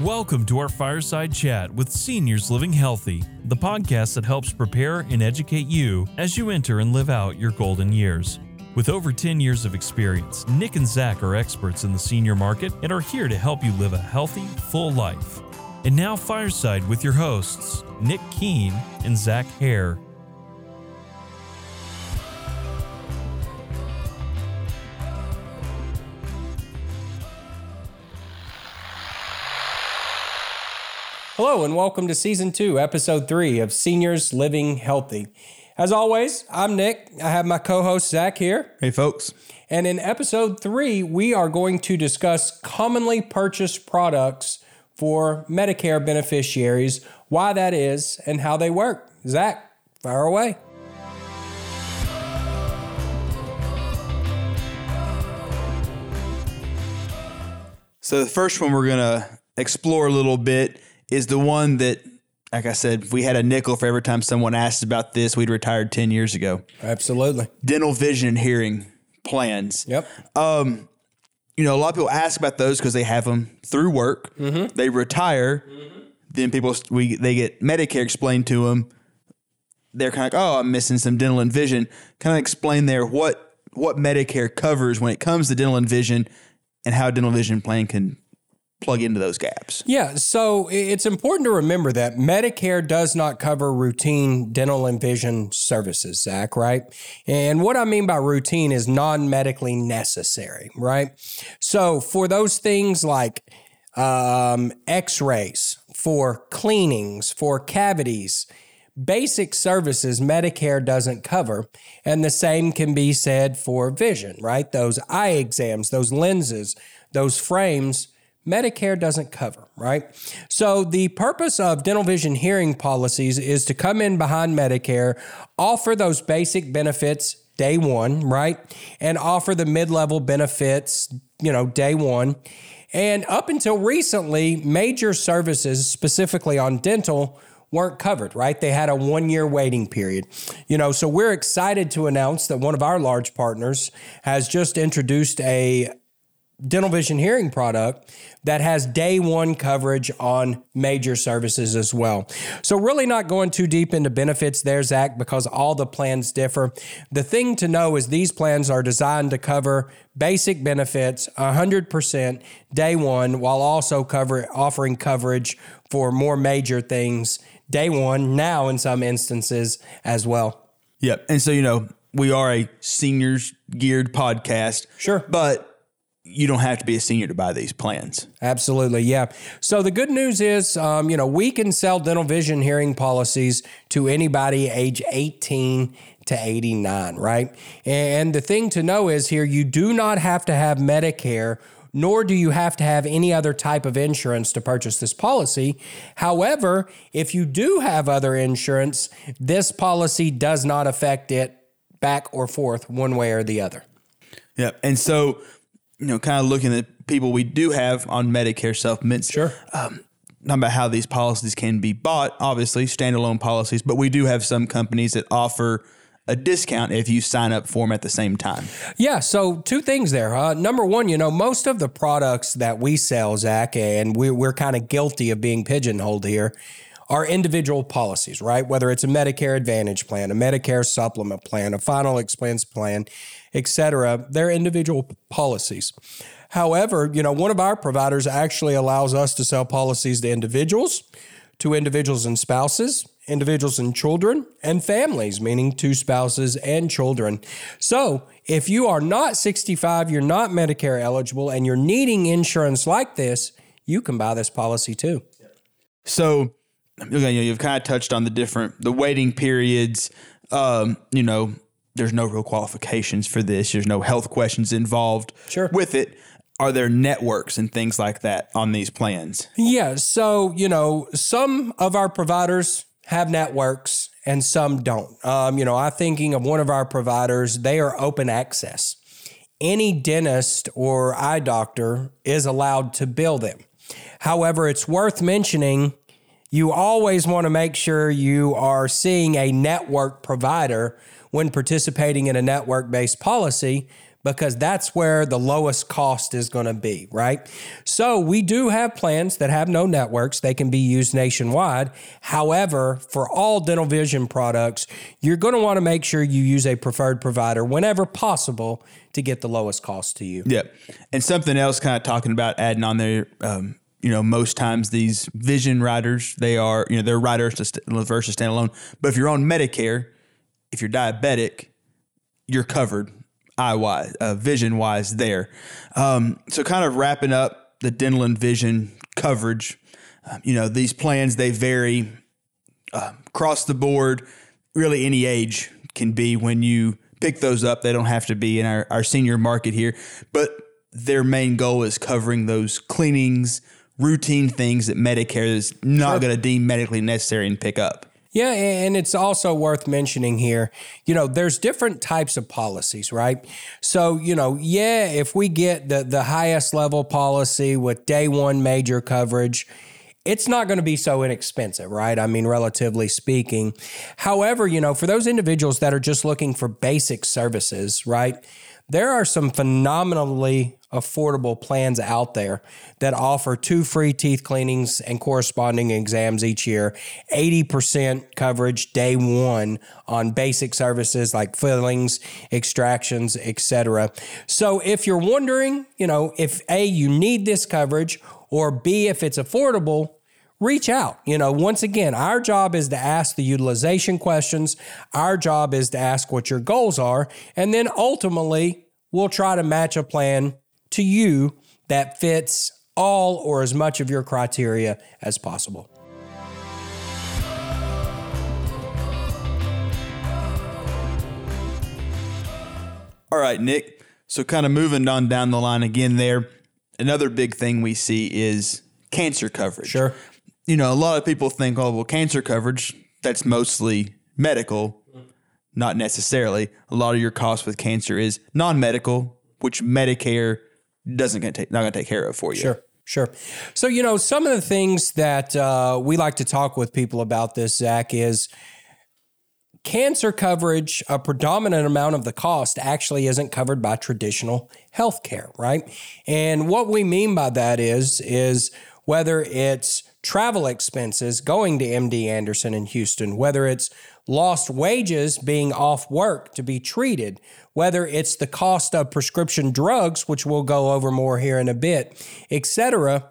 Welcome to our fireside chat with Seniors Living Healthy, the podcast that helps prepare and educate you as you enter and live out your golden years. With over 10 years of experience, Nick and Zach are experts in the senior market and are here to help you live a healthy, full life. And now, Fireside with your hosts, Nick Keene and Zach Hare. Hello, and welcome to season two, episode three of Seniors Living Healthy. As always, I'm Nick. I have my co host Zach here. Hey, folks. And in episode three, we are going to discuss commonly purchased products for Medicare beneficiaries, why that is, and how they work. Zach, fire away. So, the first one we're going to explore a little bit is the one that, like I said, if we had a nickel for every time someone asked about this, we'd retired 10 years ago. Absolutely. Dental, vision, and hearing plans. Yep. Um, you know, a lot of people ask about those because they have them through work. Mm-hmm. They retire. Then people, we they get Medicare explained to them. They're kind of like, oh, I'm missing some dental and vision. Kind of explain there what what Medicare covers when it comes to dental and vision, and how dental vision plan can plug into those gaps. Yeah, so it's important to remember that Medicare does not cover routine dental and vision services, Zach, right? And what I mean by routine is non medically necessary, right? So for those things like um, x rays, for cleanings, for cavities, basic services Medicare doesn't cover. And the same can be said for vision, right? Those eye exams, those lenses, those frames. Medicare doesn't cover, right? So, the purpose of dental vision hearing policies is to come in behind Medicare, offer those basic benefits day one, right? And offer the mid level benefits, you know, day one. And up until recently, major services, specifically on dental, weren't covered, right? They had a one year waiting period. You know, so we're excited to announce that one of our large partners has just introduced a dental vision hearing product that has day one coverage on major services as well. So, really not going too deep into benefits there, Zach, because all the plans differ. The thing to know is these plans are designed to cover basic benefits 100% day one while also cover offering coverage for more major things day one now in some instances as well. Yep. And so, you know, we are a seniors geared podcast. Sure. But you don't have to be a senior to buy these plans. Absolutely, yeah. So the good news is, um, you know, we can sell dental vision hearing policies to anybody age 18 to 89, right? And the thing to know is here, you do not have to have Medicare. Nor do you have to have any other type of insurance to purchase this policy. However, if you do have other insurance, this policy does not affect it back or forth one way or the other. Yep. And so, you know, kind of looking at people we do have on Medicare supplements. Sure. Not about how these policies can be bought, obviously, standalone policies, but we do have some companies that offer a discount if you sign up for them at the same time. Yeah, so two things there. Uh, number one, you know, most of the products that we sell, Zach, and we, we're kind of guilty of being pigeonholed here, are individual policies, right? Whether it's a Medicare Advantage plan, a Medicare supplement plan, a final expense plan, et cetera, they're individual policies. However, you know, one of our providers actually allows us to sell policies to individuals, to individuals and spouses, individuals and children, and families, meaning two spouses and children. So, if you are not 65, you're not Medicare eligible, and you're needing insurance like this, you can buy this policy too. So, you know, you've kind of touched on the different the waiting periods. Um, you know, there's no real qualifications for this. There's no health questions involved Sure. with it. Are there networks and things like that on these plans? Yeah. So, you know, some of our providers have networks and some don't. Um, you know, I'm thinking of one of our providers, they are open access. Any dentist or eye doctor is allowed to bill them. However, it's worth mentioning you always want to make sure you are seeing a network provider when participating in a network based policy because that's where the lowest cost is going to be, right? So we do have plans that have no networks. They can be used nationwide. However, for all dental vision products, you're going to want to make sure you use a preferred provider whenever possible to get the lowest cost to you. Yep. And something else kind of talking about adding on there, um, you know, most times these vision riders, they are, you know, they're riders versus standalone. But if you're on Medicare, if you're diabetic, you're covered eye wise, uh, vision wise there. Um, so kind of wrapping up the dental and vision coverage, um, you know, these plans, they vary uh, across the board. Really any age can be when you pick those up. They don't have to be in our, our senior market here, but their main goal is covering those cleanings, routine things that Medicare is not sure. going to deem medically necessary and pick up. Yeah, and it's also worth mentioning here, you know, there's different types of policies, right? So, you know, yeah, if we get the the highest level policy with day one major coverage, it's not going to be so inexpensive, right? I mean, relatively speaking. However, you know, for those individuals that are just looking for basic services, right? There are some phenomenally affordable plans out there that offer two free teeth cleanings and corresponding exams each year, 80% coverage day one on basic services like fillings, extractions, etc. So if you're wondering, you know, if A, you need this coverage, or B, if it's affordable, reach out. You know, once again, our job is to ask the utilization questions. Our job is to ask what your goals are. And then ultimately, we'll try to match a plan to you that fits all or as much of your criteria as possible. All right, Nick. So, kind of moving on down the line again there, another big thing we see is cancer coverage. Sure. You know, a lot of people think, oh, well, cancer coverage, that's mostly medical. Not necessarily. A lot of your cost with cancer is non medical, which Medicare doesn't gonna take not gonna take care of for you. Sure. Sure. So, you know, some of the things that uh, we like to talk with people about this, Zach, is cancer coverage, a predominant amount of the cost actually isn't covered by traditional health care, right? And what we mean by that is, is whether it's travel expenses going to MD Anderson in Houston, whether it's lost wages being off work to be treated, whether it's the cost of prescription drugs, which we'll go over more here in a bit, etc.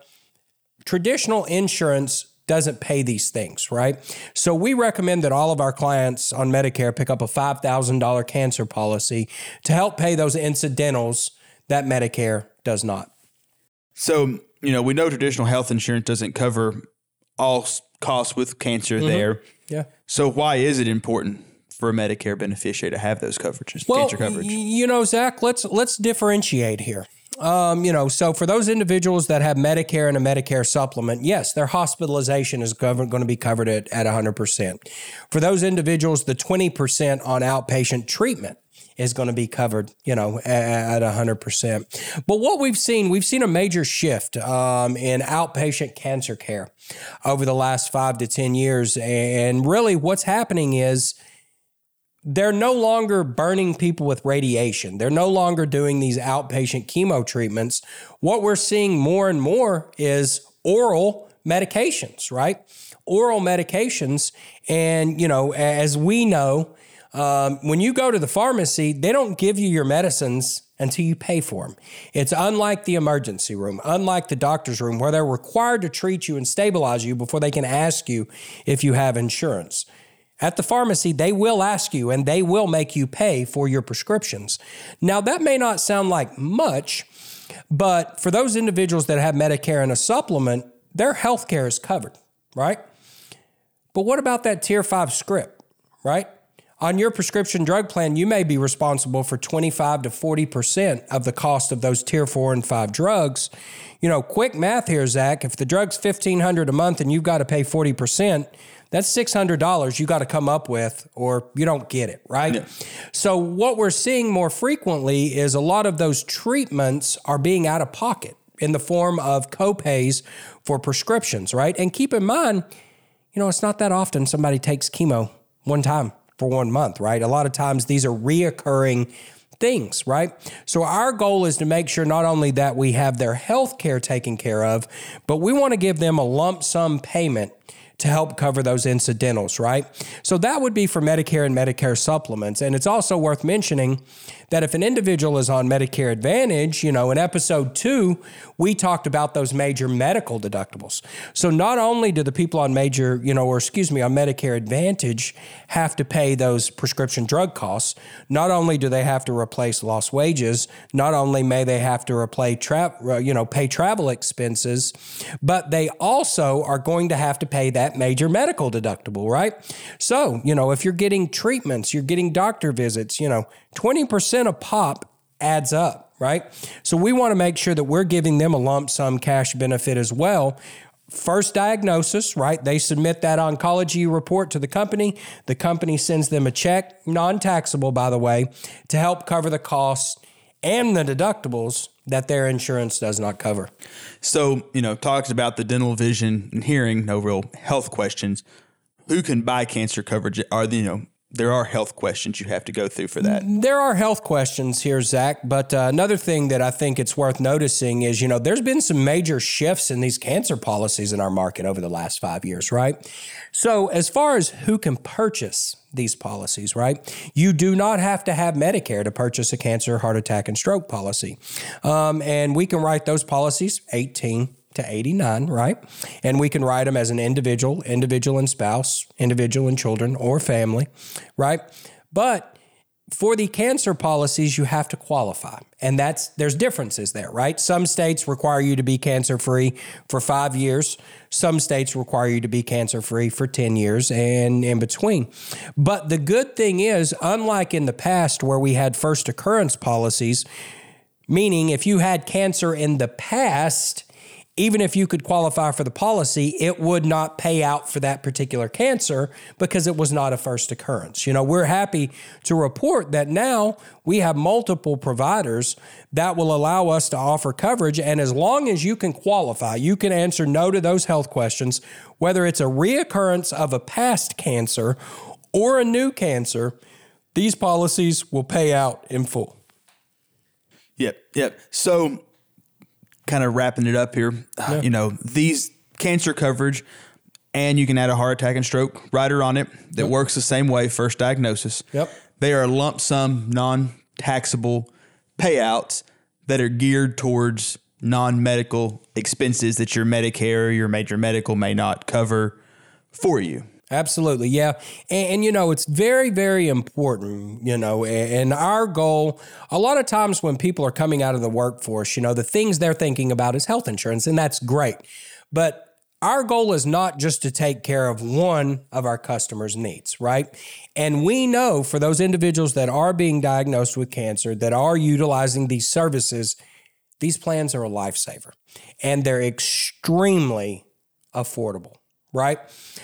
Traditional insurance doesn't pay these things, right? So we recommend that all of our clients on Medicare pick up a $5,000 cancer policy to help pay those incidentals that Medicare does not. So, you know, we know traditional health insurance doesn't cover all costs with cancer mm-hmm. there. Yeah. So why is it important for a Medicare beneficiary to have those coverages, well, cancer coverage? You know, Zach, let's let's differentiate here. Um, you know, so for those individuals that have Medicare and a Medicare supplement, yes, their hospitalization is going to be covered at, at 100%. For those individuals, the 20% on outpatient treatment is going to be covered, you know, at, 100%. But what we've seen, we've seen a major shift um, in outpatient cancer care over the last five to 10 years. And really, what's happening is they're no longer burning people with radiation. They're no longer doing these outpatient chemo treatments. What we're seeing more and more is oral medications, right? Oral medications. And, you know, as we know, um, when you go to the pharmacy, they don't give you your medicines until you pay for them. It's unlike the emergency room, unlike the doctor's room, where they're required to treat you and stabilize you before they can ask you if you have insurance. At the pharmacy, they will ask you and they will make you pay for your prescriptions. Now, that may not sound like much, but for those individuals that have Medicare and a supplement, their health care is covered, right? But what about that tier five script, right? On your prescription drug plan, you may be responsible for 25 to 40% of the cost of those tier four and five drugs. You know, quick math here, Zach. If the drug's 1500 a month and you've got to pay 40%, that's $600 you got to come up with or you don't get it, right? Yeah. So, what we're seeing more frequently is a lot of those treatments are being out of pocket in the form of copays for prescriptions, right? And keep in mind, you know, it's not that often somebody takes chemo one time for one month, right? A lot of times these are reoccurring things, right? So our goal is to make sure not only that we have their health care taken care of, but we want to give them a lump sum payment to help cover those incidentals, right? So that would be for Medicare and Medicare supplements. And it's also worth mentioning that if an individual is on Medicare Advantage, you know, in episode two, we talked about those major medical deductibles. So not only do the people on major, you know, or excuse me, on Medicare Advantage have to pay those prescription drug costs, not only do they have to replace lost wages, not only may they have to replace tra- you know, pay travel expenses, but they also are going to have to pay that major medical deductible, right? So, you know, if you're getting treatments, you're getting doctor visits, you know, 20% of pop adds up, right? So we want to make sure that we're giving them a lump sum cash benefit as well. First diagnosis, right? They submit that oncology report to the company. The company sends them a check, non taxable, by the way, to help cover the costs and the deductibles that their insurance does not cover. So, you know, talks about the dental, vision, and hearing, no real health questions. Who can buy cancer coverage? Are the, you know, there are health questions you have to go through for that. There are health questions here, Zach. But uh, another thing that I think it's worth noticing is, you know, there's been some major shifts in these cancer policies in our market over the last five years, right? So, as far as who can purchase these policies, right? You do not have to have Medicare to purchase a cancer, heart attack, and stroke policy. Um, and we can write those policies 18 to 89, right? And we can write them as an individual, individual and spouse, individual and children, or family, right? But for the cancer policies, you have to qualify. And that's there's differences there, right? Some states require you to be cancer free for five years. Some states require you to be cancer free for 10 years and in between. But the good thing is, unlike in the past where we had first occurrence policies, meaning if you had cancer in the past, even if you could qualify for the policy, it would not pay out for that particular cancer because it was not a first occurrence. You know, we're happy to report that now we have multiple providers that will allow us to offer coverage. And as long as you can qualify, you can answer no to those health questions, whether it's a reoccurrence of a past cancer or a new cancer, these policies will pay out in full. Yep, yep. So kind of wrapping it up here, uh, yeah. you know, these cancer coverage, and you can add a heart attack and stroke rider on it that yep. works the same way, first diagnosis. Yep. They are lump sum, non taxable payouts that are geared towards non medical expenses that your Medicare or your major medical may not cover for you. Absolutely, yeah, and, and, you know it's very, very important. You know, and our goal. A lot of times when people are coming out of the workforce, you know, the things they're thinking about is health insurance, and that's great. But our goal is not just to take care of one of our customers' needs, right? And we know for those individuals that are being diagnosed with cancer, that are utilizing these services, these plans are a lifesaver, and they're extremely affordable right?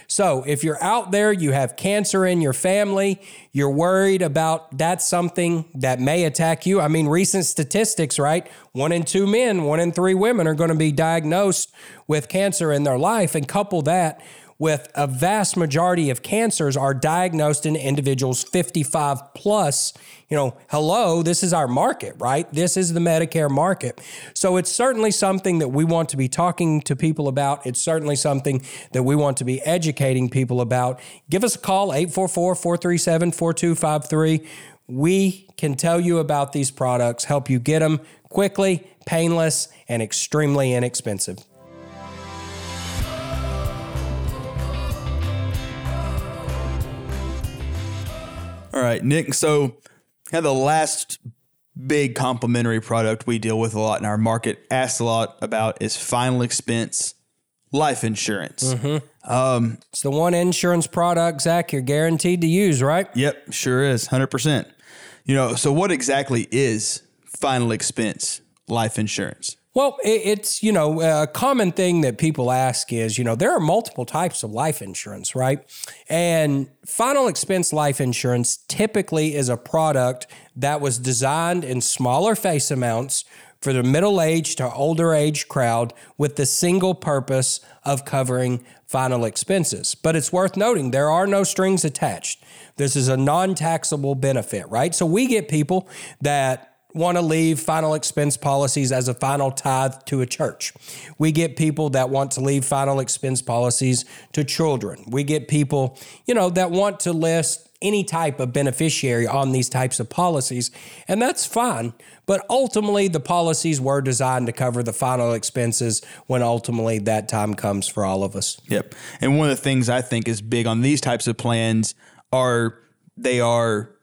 So if you're out there, you have cancer in your family, you're worried about that's something that may attack you. I mean, recent statistics, right? One in two men, one in three women are going to be diagnosed with cancer in their life. And couple that with a vast majority of cancers are diagnosed in individuals 55 plus. You know, hello, this is our market, right? This is the Medicare market. So it's certainly something that we want to be talking to people about. It's certainly something that we want to be educating people about. Give us a call, 844 437 4253. We can tell you about these products, help you get them quickly, painless, and extremely inexpensive. Right, Nick. So, of the last big complementary product we deal with a lot in our market, asked a lot about, is final expense life insurance. Mm-hmm. Um, it's the one insurance product, Zach, you're guaranteed to use, right? Yep, sure is, 100%. You know, so what exactly is final expense life insurance? Well, it's, you know, a common thing that people ask is, you know, there are multiple types of life insurance, right? And final expense life insurance typically is a product that was designed in smaller face amounts for the middle aged to older age crowd with the single purpose of covering final expenses. But it's worth noting there are no strings attached. This is a non taxable benefit, right? So we get people that want to leave final expense policies as a final tithe to a church. We get people that want to leave final expense policies to children. We get people, you know, that want to list any type of beneficiary on these types of policies, and that's fine. But ultimately, the policies were designed to cover the final expenses when ultimately that time comes for all of us. Yep. And one of the things I think is big on these types of plans are they are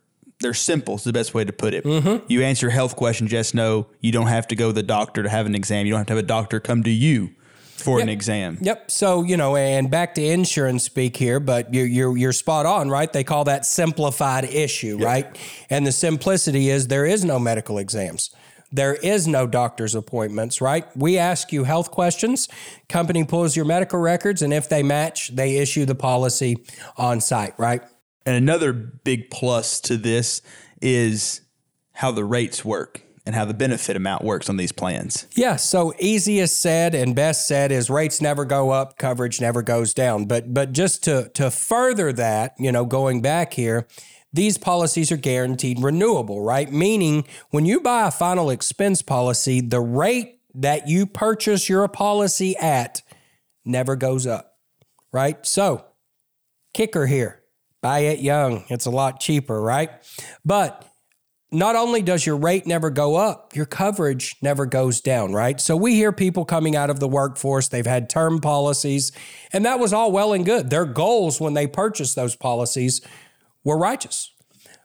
they're simple is the best way to put it. Mm-hmm. You answer health questions, yes, no. You don't have to go to the doctor to have an exam. You don't have to have a doctor come to you for yep. an exam. Yep. So you know, and back to insurance speak here, but you're you're, you're spot on, right? They call that simplified issue, yep. right? And the simplicity is there is no medical exams. There is no doctor's appointments, right? We ask you health questions. Company pulls your medical records, and if they match, they issue the policy on site, right? And another big plus to this is how the rates work and how the benefit amount works on these plans. Yeah, so easiest said and best said is rates never go up, coverage never goes down. But but just to to further that, you know, going back here, these policies are guaranteed renewable, right? Meaning when you buy a final expense policy, the rate that you purchase your policy at never goes up, right? So, kicker here Buy it young. It's a lot cheaper, right? But not only does your rate never go up, your coverage never goes down, right? So we hear people coming out of the workforce, they've had term policies, and that was all well and good. Their goals when they purchased those policies were righteous.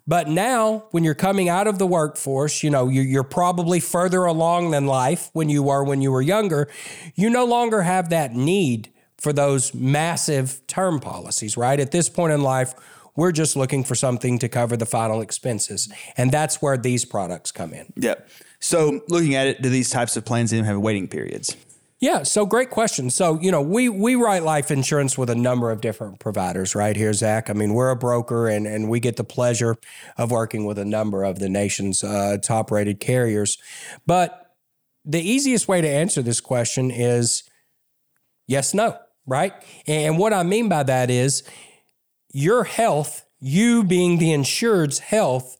But now, when you're coming out of the workforce, you know, you're probably further along than life when you were when you were younger. You no longer have that need for those massive term policies, right? At this point in life, we're just looking for something to cover the final expenses. And that's where these products come in. Yep. So, looking at it, do these types of plans even have waiting periods? Yeah, so great question. So, you know, we we write life insurance with a number of different providers right here, Zach. I mean, we're a broker and, and we get the pleasure of working with a number of the nation's uh, top rated carriers. But the easiest way to answer this question is yes, no right? And what I mean by that is your health, you being the insured's health,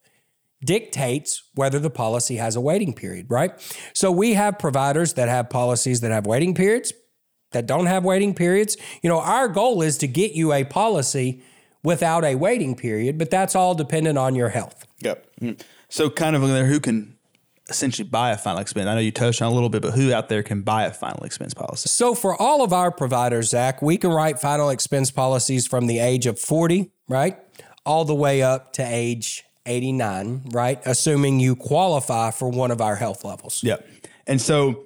dictates whether the policy has a waiting period, right? So we have providers that have policies that have waiting periods, that don't have waiting periods. You know, our goal is to get you a policy without a waiting period, but that's all dependent on your health. Yep. Mm. So kind of there who can essentially buy a final expense? I know you touched on a little bit, but who out there can buy a final expense policy? So, for all of our providers, Zach, we can write final expense policies from the age of 40, right? All the way up to age 89, right? Assuming you qualify for one of our health levels. Yep. And so,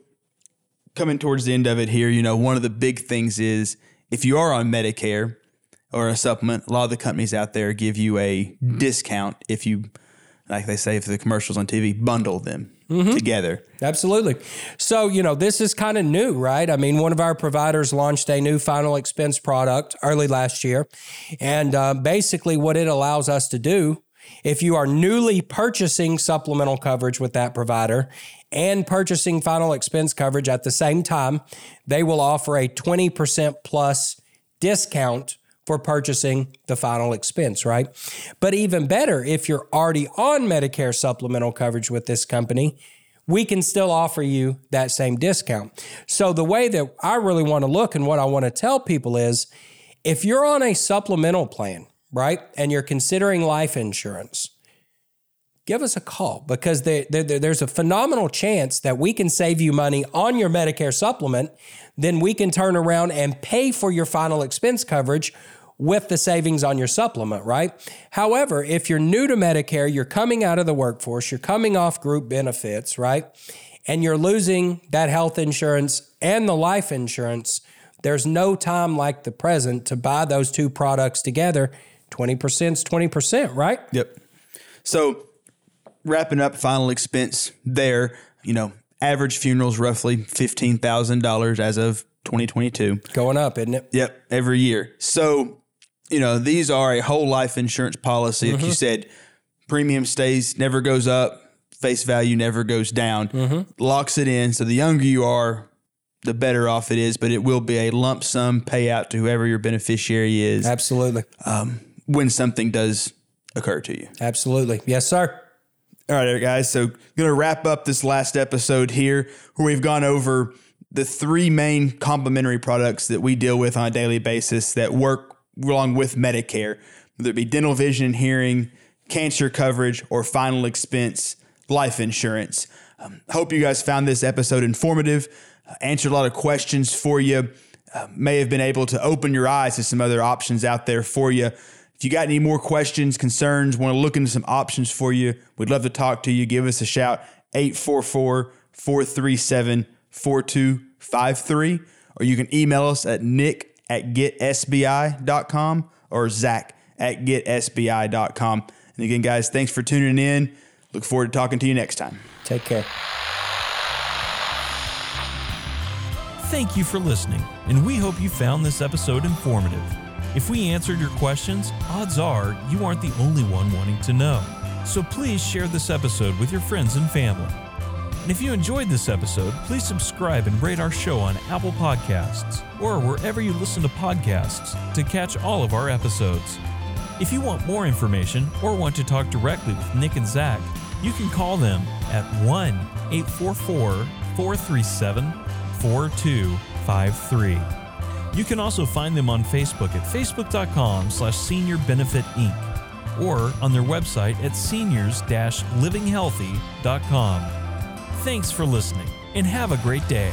coming towards the end of it here, you know, one of the big things is if you are on Medicare or a supplement, a lot of the companies out there give you a discount if you like they say for the commercials on TV, bundle them mm-hmm. together. Absolutely. So, you know, this is kind of new, right? I mean, one of our providers launched a new final expense product early last year. And uh, basically, what it allows us to do, if you are newly purchasing supplemental coverage with that provider and purchasing final expense coverage at the same time, they will offer a 20% plus discount for purchasing the final expense, right? But even better, if you're already on Medicare supplemental coverage with this company, we can still offer you that same discount. So, the way that I really want to look and what I want to tell people is if you're on a supplemental plan, right, and you're considering life insurance, give us a call because there, there, there's a phenomenal chance that we can save you money on your Medicare supplement. Then we can turn around and pay for your final expense coverage with the savings on your supplement, right? However, if you're new to Medicare, you're coming out of the workforce, you're coming off group benefits, right? And you're losing that health insurance and the life insurance, there's no time like the present to buy those two products together. 20% is 20%, right? Yep. So, wrapping up final expense there, you know, average funerals roughly $15,000 as of 2022. Going up, isn't it? Yep, every year. So, you know, these are a whole life insurance policy. Mm-hmm. Like you mm-hmm. said, premium stays, never goes up face value never goes down. Locks it in. So the younger you are, the better off it is, but it will be a lump sum payout to whoever your beneficiary is Absolutely. when something does occur to you. Absolutely. Yes, sir. All right, guys. So, going to wrap up this last episode here where we've gone over the three main complementary products that we deal with on a daily basis that work along with Medicare, whether it be dental, vision, and hearing, cancer coverage, or final expense life insurance. Um, hope you guys found this episode informative, uh, answered a lot of questions for you, uh, may have been able to open your eyes to some other options out there for you. If you got any more questions, concerns, want to look into some options for you, we'd love to talk to you. Give us a shout 844 437 4253, or you can email us at nick at getsbi.com or zach at getsbi.com. And again, guys, thanks for tuning in. Look forward to talking to you next time. Take care. Thank you for listening, and we hope you found this episode informative. If we answered your questions, odds are you aren't the only one wanting to know. So please share this episode with your friends and family. And if you enjoyed this episode, please subscribe and rate our show on Apple Podcasts or wherever you listen to podcasts to catch all of our episodes. If you want more information or want to talk directly with Nick and Zach, you can call them at 1 844 437 4253. You can also find them on Facebook at facebook.com slash senior benefit inc or on their website at seniors-livinghealthy.com. Thanks for listening and have a great day.